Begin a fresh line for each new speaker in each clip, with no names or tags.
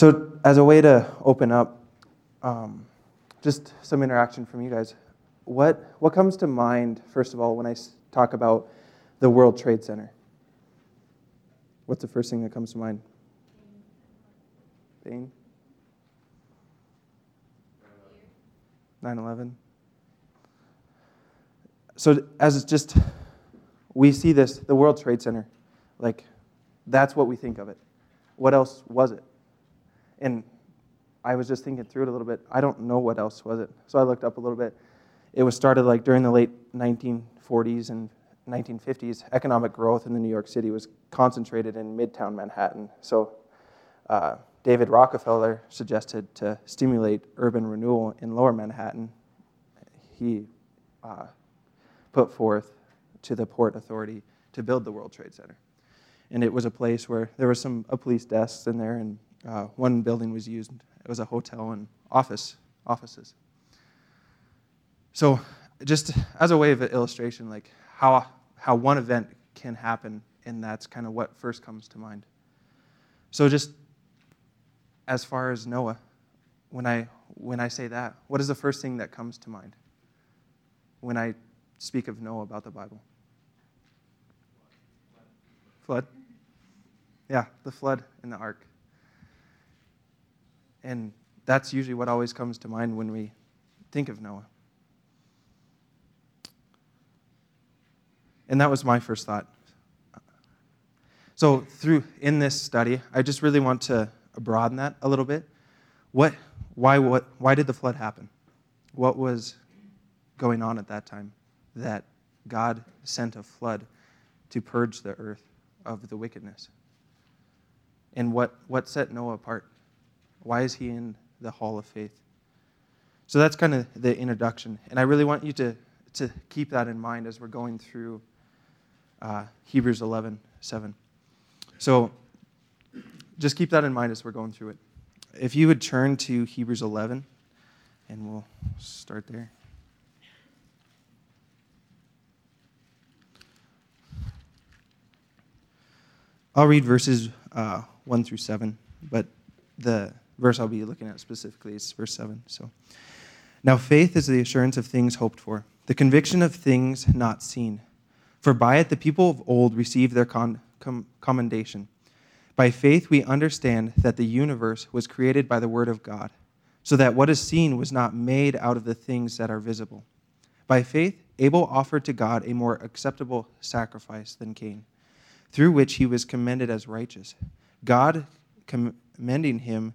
So, as a way to open up, um, just some interaction from you guys. What, what comes to mind, first of all, when I talk about the World Trade Center? What's the first thing that comes to mind? Pain? 9 11. So, as it's just we see this, the World Trade Center, like that's what we think of it. What else was it? And I was just thinking through it a little bit. I don't know what else was it. So I looked up a little bit. It was started like during the late 1940s and 1950s. Economic growth in the New York City was concentrated in Midtown Manhattan. So uh, David Rockefeller suggested to stimulate urban renewal in Lower Manhattan. He uh, put forth to the Port Authority to build the World Trade Center. And it was a place where there were some uh, police desks in there, and uh, one building was used. It was a hotel and office offices. So, just as a way of illustration, like how how one event can happen, and that's kind of what first comes to mind. So, just as far as Noah, when I when I say that, what is the first thing that comes to mind when I speak of Noah about the Bible? Flood. Yeah, the flood and the ark. And that's usually what always comes to mind when we think of Noah. And that was my first thought. So, through in this study, I just really want to broaden that a little bit. What, why, what, why did the flood happen? What was going on at that time that God sent a flood to purge the earth of the wickedness? And what, what set Noah apart? Why is he in the hall of faith? So that's kind of the introduction. And I really want you to, to keep that in mind as we're going through uh, Hebrews 11 7. So just keep that in mind as we're going through it. If you would turn to Hebrews 11, and we'll start there. I'll read verses uh, 1 through 7, but the verse I'll be looking at specifically is verse 7. So, now faith is the assurance of things hoped for, the conviction of things not seen. For by it the people of old received their con- com- commendation. By faith we understand that the universe was created by the word of God, so that what is seen was not made out of the things that are visible. By faith Abel offered to God a more acceptable sacrifice than Cain, through which he was commended as righteous. God commending him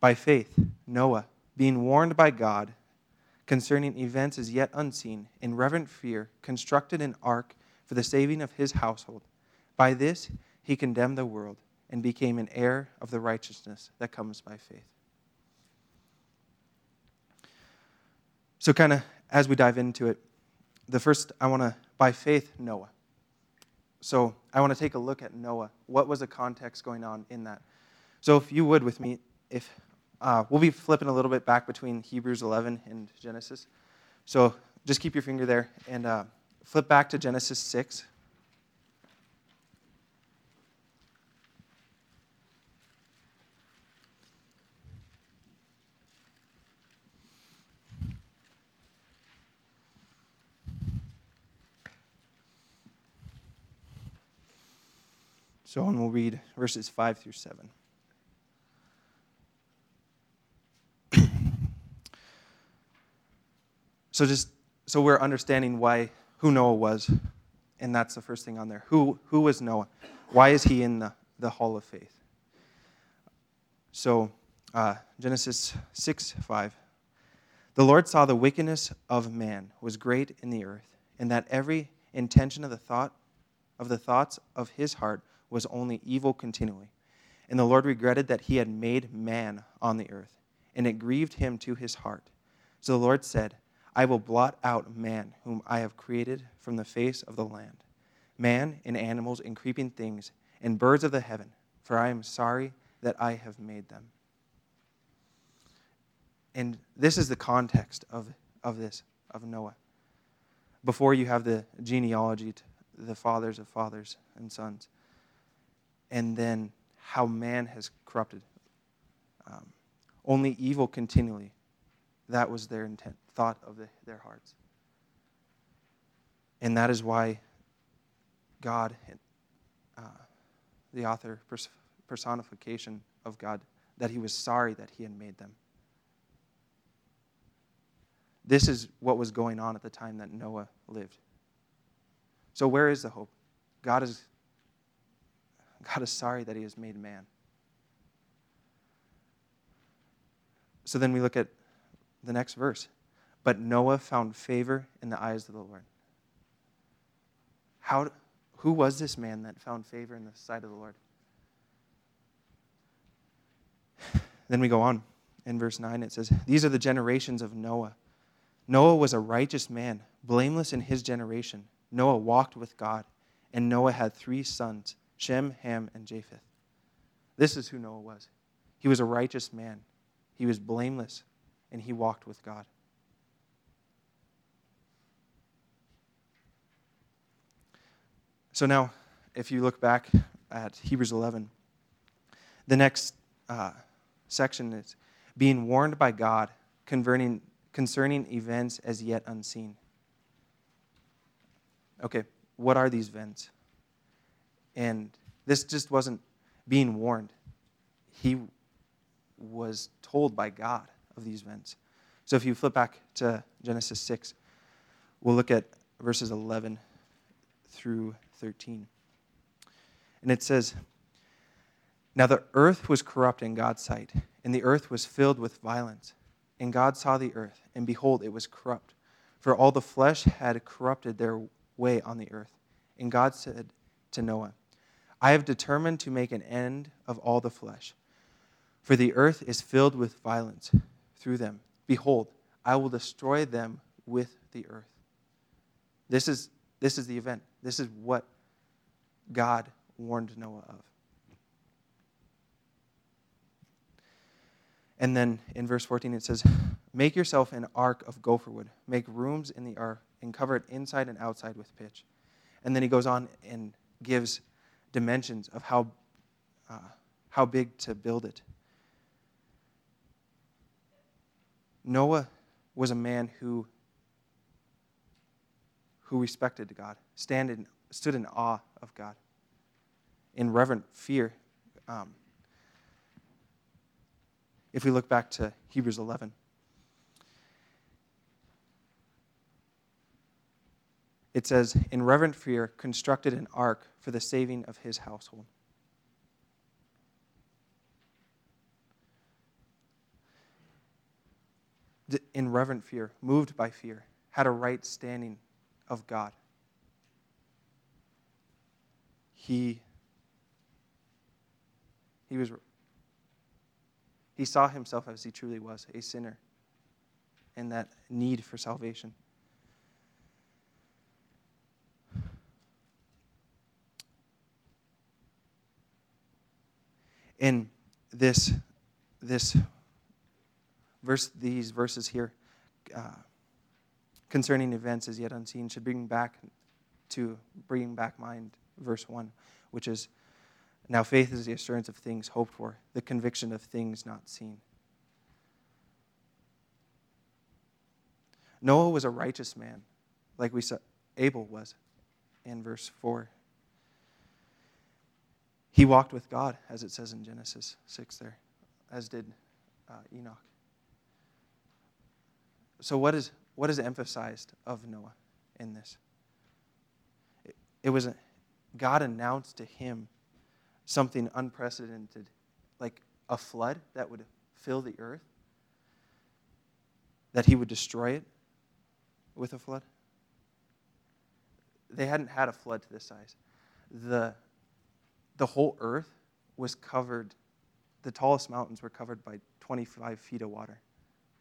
By faith, Noah, being warned by God concerning events as yet unseen, in reverent fear, constructed an ark for the saving of his household. By this, he condemned the world and became an heir of the righteousness that comes by faith. So, kind of as we dive into it, the first, I want to, by faith, Noah. So, I want to take a look at Noah. What was the context going on in that? So, if you would with me, if uh, we'll be flipping a little bit back between Hebrews 11 and Genesis. So, just keep your finger there and uh, flip back to Genesis 6. So, and we'll read verses 5 through 7. So just so we're understanding why who Noah was, and that's the first thing on there. Who who was Noah? Why is he in the, the hall of faith? So uh, Genesis 6 5. The Lord saw the wickedness of man was great in the earth, and that every intention of the thought of the thoughts of his heart was only evil continually. And the Lord regretted that he had made man on the earth, and it grieved him to his heart. So the Lord said, I will blot out man, whom I have created from the face of the land, man and animals and creeping things, and birds of the heaven, for I am sorry that I have made them. And this is the context of, of this, of Noah. Before you have the genealogy, the fathers of fathers and sons. And then how man has corrupted. Um, only evil continually. That was their intent, thought of the, their hearts. And that is why God, uh, the author, personification of God, that he was sorry that he had made them. This is what was going on at the time that Noah lived. So, where is the hope? God is God is sorry that he has made man. So then we look at the next verse. But Noah found favor in the eyes of the Lord. How, who was this man that found favor in the sight of the Lord? Then we go on. In verse 9, it says, These are the generations of Noah. Noah was a righteous man, blameless in his generation. Noah walked with God, and Noah had three sons Shem, Ham, and Japheth. This is who Noah was. He was a righteous man, he was blameless, and he walked with God. So now, if you look back at Hebrews 11, the next uh, section is being warned by God concerning, concerning events as yet unseen. Okay, what are these events? And this just wasn't being warned. He was told by God of these events. So if you flip back to Genesis 6, we'll look at verses 11 through 13. And it says, Now the earth was corrupt in God's sight, and the earth was filled with violence. And God saw the earth, and behold, it was corrupt, for all the flesh had corrupted their way on the earth. And God said to Noah, I have determined to make an end of all the flesh, for the earth is filled with violence through them. Behold, I will destroy them with the earth. This is, this is the event. This is what God warned Noah of. And then in verse 14 it says, Make yourself an ark of gopher wood. Make rooms in the ark and cover it inside and outside with pitch. And then he goes on and gives dimensions of how, uh, how big to build it. Noah was a man who, who respected God, stand in, stood in awe of God, in reverent fear. Um, if we look back to Hebrews 11, it says, In reverent fear, constructed an ark for the saving of his household. In reverent fear, moved by fear, had a right standing of God. He, he was he saw himself as he truly was, a sinner, and that need for salvation. in this, this verse, these verses here uh, concerning events as yet unseen should bring back to bring back mind verse 1, which is now faith is the assurance of things hoped for, the conviction of things not seen. Noah was a righteous man, like we saw Abel was in verse 4. He walked with God, as it says in Genesis 6 there, as did uh, Enoch. So, what is, what is emphasized of Noah in this? It, it was God announced to him something unprecedented, like a flood that would fill the earth, that he would destroy it with a flood. They hadn't had a flood to this size. The the whole earth was covered the tallest mountains were covered by 25 feet of water.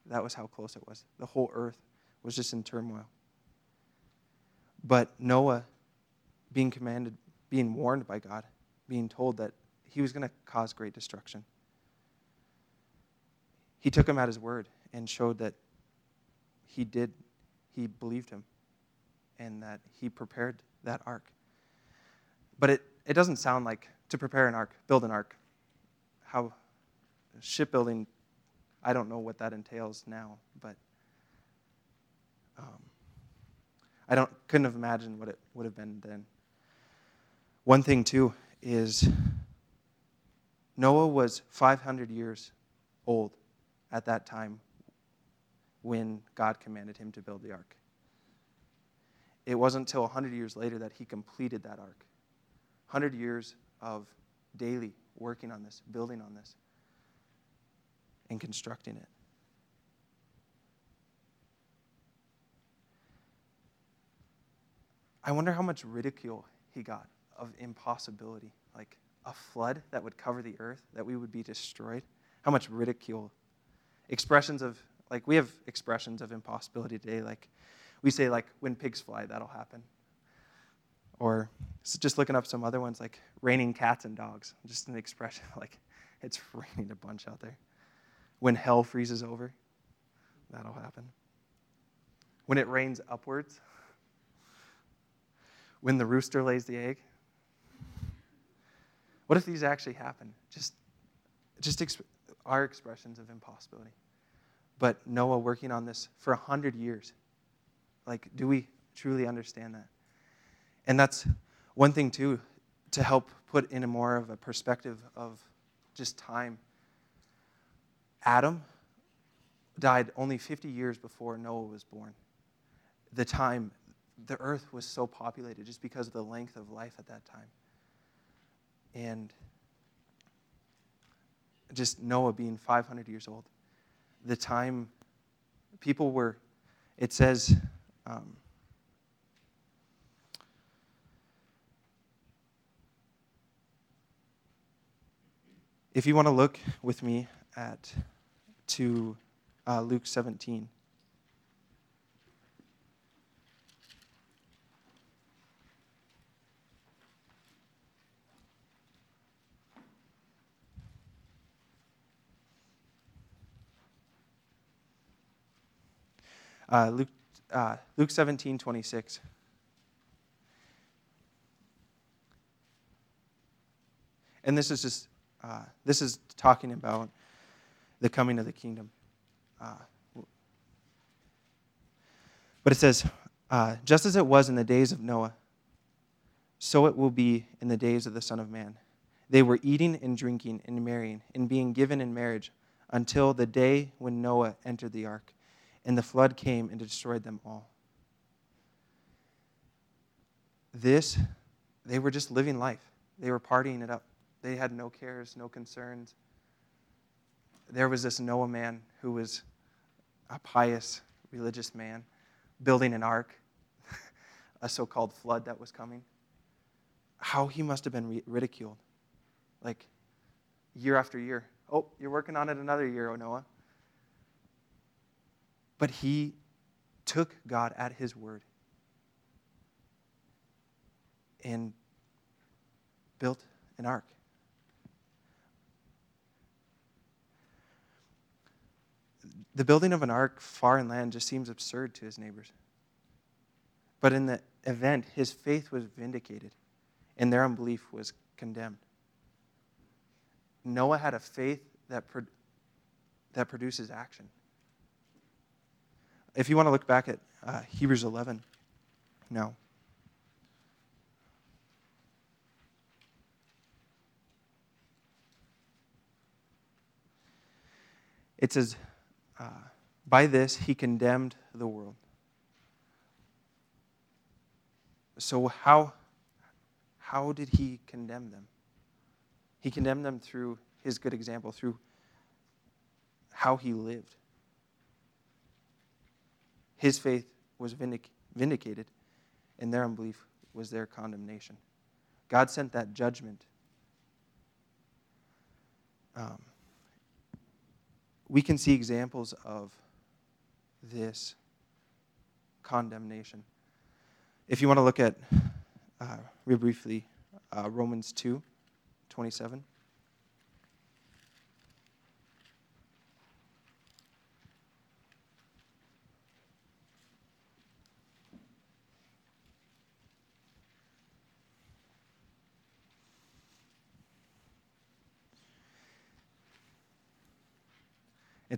That was how close it was. The whole earth was just in turmoil. But Noah, being commanded, being warned by God, being told that he was going to cause great destruction, he took him at his word and showed that he did, he believed him, and that he prepared that ark. But it, it doesn't sound like to prepare an ark, build an ark. How shipbuilding, I don't know what that entails now, but um, I don't couldn't have imagined what it would have been then. One thing too is Noah was 500 years old at that time when God commanded him to build the ark. It wasn't until 100 years later that he completed that ark. 100 years of daily working on this, building on this, and constructing it. I wonder how much ridicule he got of impossibility, like a flood that would cover the earth, that we would be destroyed. How much ridicule. Expressions of, like, we have expressions of impossibility today. Like, we say, like, when pigs fly, that'll happen. Or just looking up some other ones, like raining cats and dogs. Just an expression, like, it's raining a bunch out there. When hell freezes over, that'll happen. When it rains upwards, when the rooster lays the egg? What if these actually happen? Just, just exp- our expressions of impossibility. But Noah working on this for a hundred years. Like, do we truly understand that? And that's one thing too, to help put in a more of a perspective of just time. Adam died only 50 years before Noah was born. The time the earth was so populated just because of the length of life at that time. And just Noah being 500 years old. The time people were, it says, um, if you want to look with me at to uh, Luke 17. Uh, Luke, uh, Luke 17, 26. And this is just, uh, this is talking about the coming of the kingdom. Uh, but it says, uh, just as it was in the days of Noah, so it will be in the days of the Son of Man. They were eating and drinking and marrying and being given in marriage until the day when Noah entered the ark and the flood came and destroyed them all. This, they were just living life. They were partying it up. They had no cares, no concerns. There was this Noah man who was a pious, religious man building an ark, a so called flood that was coming. How he must have been ridiculed. Like year after year. Oh, you're working on it another year, oh Noah. But he took God at his word and built an ark. The building of an ark far inland just seems absurd to his neighbors. But in the event, his faith was vindicated and their unbelief was condemned. Noah had a faith that, pro- that produces action. If you want to look back at uh, Hebrews 11 now. It says, uh, By this he condemned the world. So, how, how did he condemn them? He condemned them through his good example, through how he lived his faith was vindic- vindicated, and their unbelief was their condemnation. God sent that judgment. Um, we can see examples of this condemnation. If you want to look at, uh, real briefly, uh, Romans 2 27.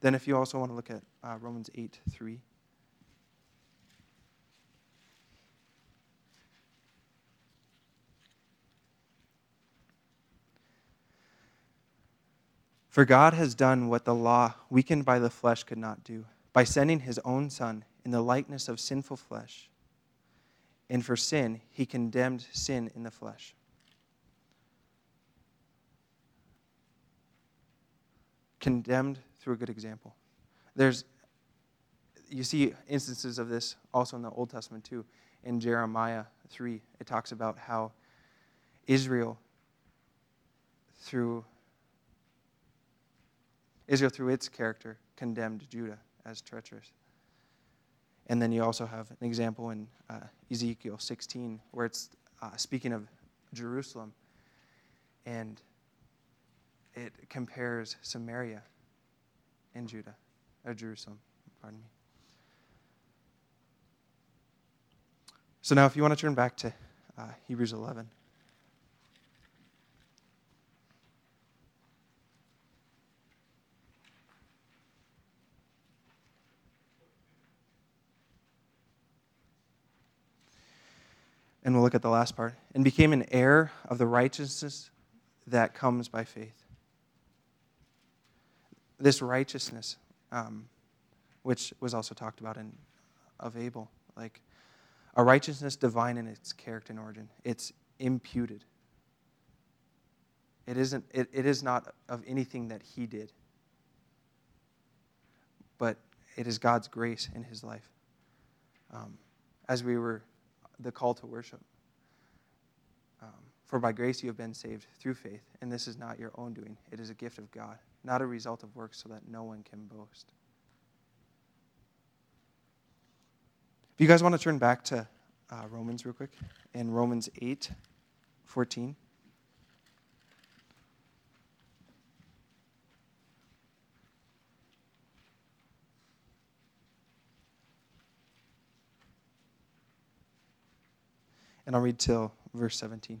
then, if you also want to look at uh, Romans 8 3. For God has done what the law, weakened by the flesh, could not do, by sending his own Son in the likeness of sinful flesh. And for sin, he condemned sin in the flesh. Condemned through a good example. There's, you see instances of this also in the Old Testament too. In Jeremiah 3, it talks about how Israel, through Israel, through its character, condemned Judah as treacherous. And then you also have an example in uh, Ezekiel 16 where it's uh, speaking of Jerusalem and it compares Samaria in Judah, or Jerusalem, pardon me. So now, if you want to turn back to uh, Hebrews 11. And we'll look at the last part. And became an heir of the righteousness that comes by faith this righteousness, um, which was also talked about in of Abel, like a righteousness divine in its character and origin. It's imputed. It isn't. It, it is not of anything that he did, but it is God's grace in his life. Um, as we were the call to worship. Um, For by grace you have been saved through faith, and this is not your own doing; it is a gift of God not a result of works, so that no one can boast. If you guys want to turn back to uh, Romans real quick, in Romans 8 14. And I'll read till verse 17.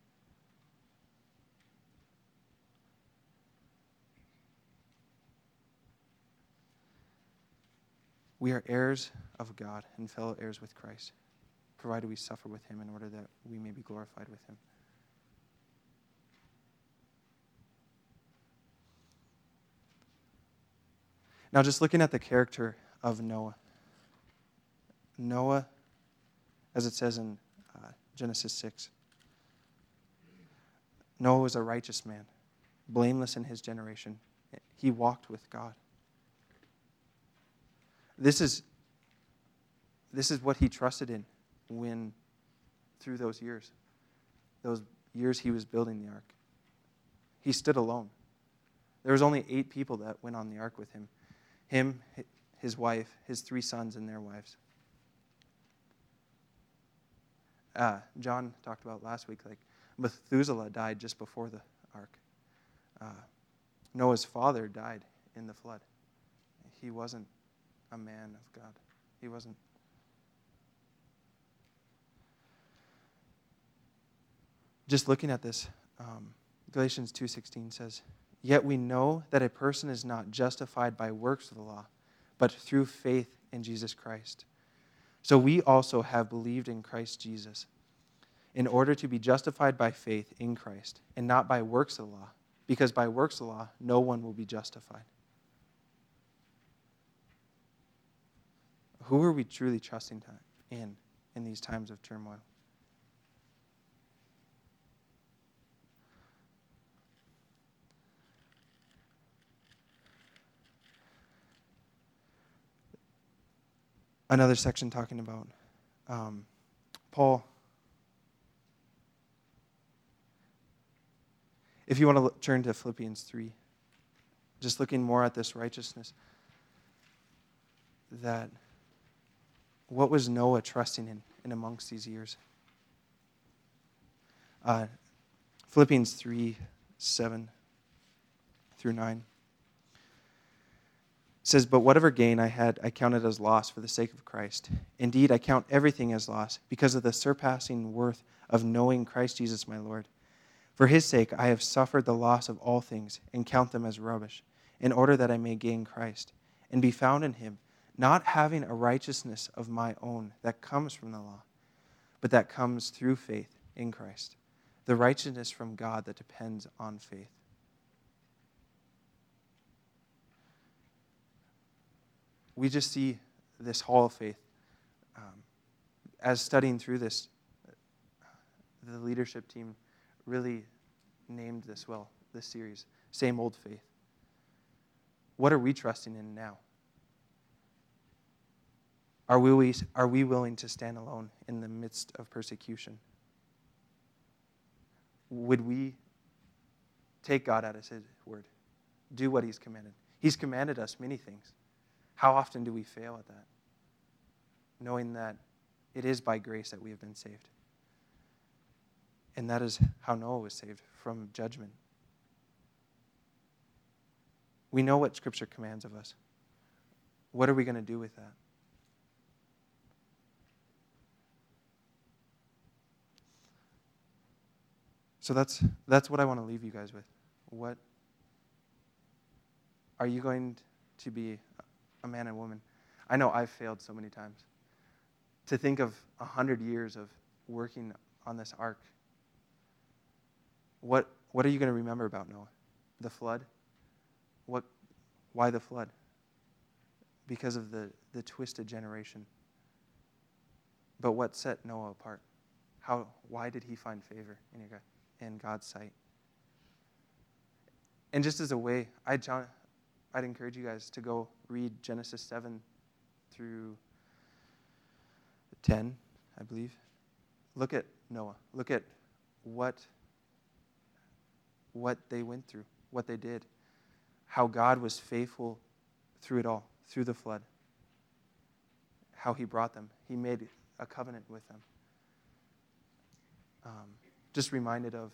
We are heirs of God and fellow heirs with Christ, provided we suffer with him in order that we may be glorified with him. Now, just looking at the character of Noah. Noah, as it says in uh, Genesis 6, Noah was a righteous man, blameless in his generation. He walked with God. This is, this is what he trusted in when, through those years, those years he was building the ark. He stood alone. There was only eight people that went on the ark with him him, his wife, his three sons, and their wives. Uh, John talked about last week, like Methuselah died just before the ark. Uh, Noah's father died in the flood. He wasn't a man of God. He wasn't. Just looking at this, um, Galatians 2:16 says, "Yet we know that a person is not justified by works of the law, but through faith in Jesus Christ. So we also have believed in Christ Jesus, in order to be justified by faith in Christ, and not by works of the law, because by works of the law no one will be justified." Who are we truly trusting in in these times of turmoil? Another section talking about um, Paul. If you want to look, turn to Philippians 3, just looking more at this righteousness that what was Noah trusting in, in amongst these years? Uh, Philippians 3 7 through 9 says, But whatever gain I had, I counted as loss for the sake of Christ. Indeed, I count everything as loss because of the surpassing worth of knowing Christ Jesus my Lord. For his sake, I have suffered the loss of all things and count them as rubbish, in order that I may gain Christ and be found in him not having a righteousness of my own that comes from the law, but that comes through faith in Christ, the righteousness from God that depends on faith. We just see this hall of faith. Um, as studying through this, the leadership team really named this well, this series, Same Old Faith. What are we trusting in now? Are we, are we willing to stand alone in the midst of persecution? Would we take God at His word? Do what He's commanded? He's commanded us many things. How often do we fail at that? Knowing that it is by grace that we have been saved. And that is how Noah was saved from judgment. We know what Scripture commands of us. What are we going to do with that? So that's that's what I want to leave you guys with. What are you going to be a man and woman? I know I've failed so many times. To think of a hundred years of working on this ark. What what are you going to remember about Noah? The flood? What why the flood? Because of the, the twisted generation. But what set Noah apart? How why did he find favor in your God? In God's sight. And just as a way, I'd, I'd encourage you guys to go read Genesis 7 through 10, I believe. Look at Noah. Look at what, what they went through, what they did, how God was faithful through it all, through the flood, how he brought them. He made a covenant with them. Um, just reminded of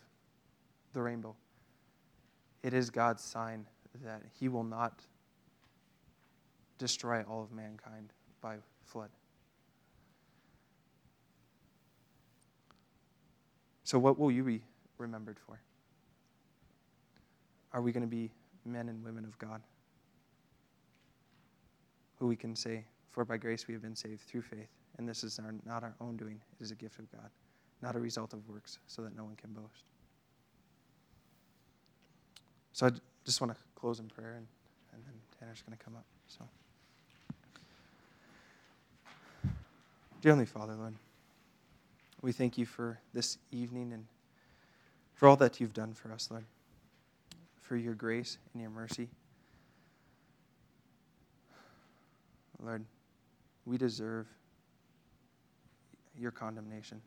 the rainbow. It is God's sign that He will not destroy all of mankind by flood. So, what will you be remembered for? Are we going to be men and women of God? Who we can say, For by grace we have been saved through faith, and this is our, not our own doing, it is a gift of God not a result of works, so that no one can boast. So I just want to close in prayer, and, and then Tanner's going to come up. So, Dear Heavenly Father, Lord, we thank you for this evening and for all that you've done for us, Lord, for your grace and your mercy. Lord, we deserve your condemnation.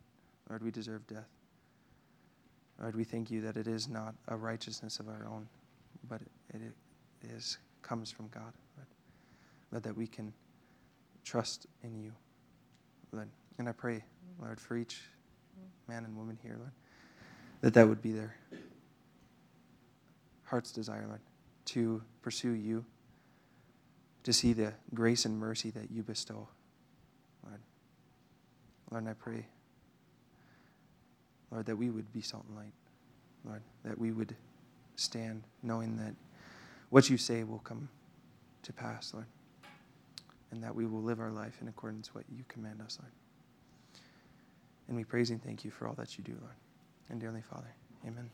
Lord, we deserve death. Lord, we thank you that it is not a righteousness of our own, but it, is comes from God. Lord. Lord, that we can trust in you. Lord, and I pray, Lord, for each man and woman here, Lord, that that would be their heart's desire, Lord, to pursue you, to see the grace and mercy that you bestow. Lord, Lord, I pray, Lord, that we would be salt and light. Lord, that we would stand knowing that what you say will come to pass, Lord, and that we will live our life in accordance with what you command us, Lord. And we praise and thank you for all that you do, Lord. And dearly Father, amen.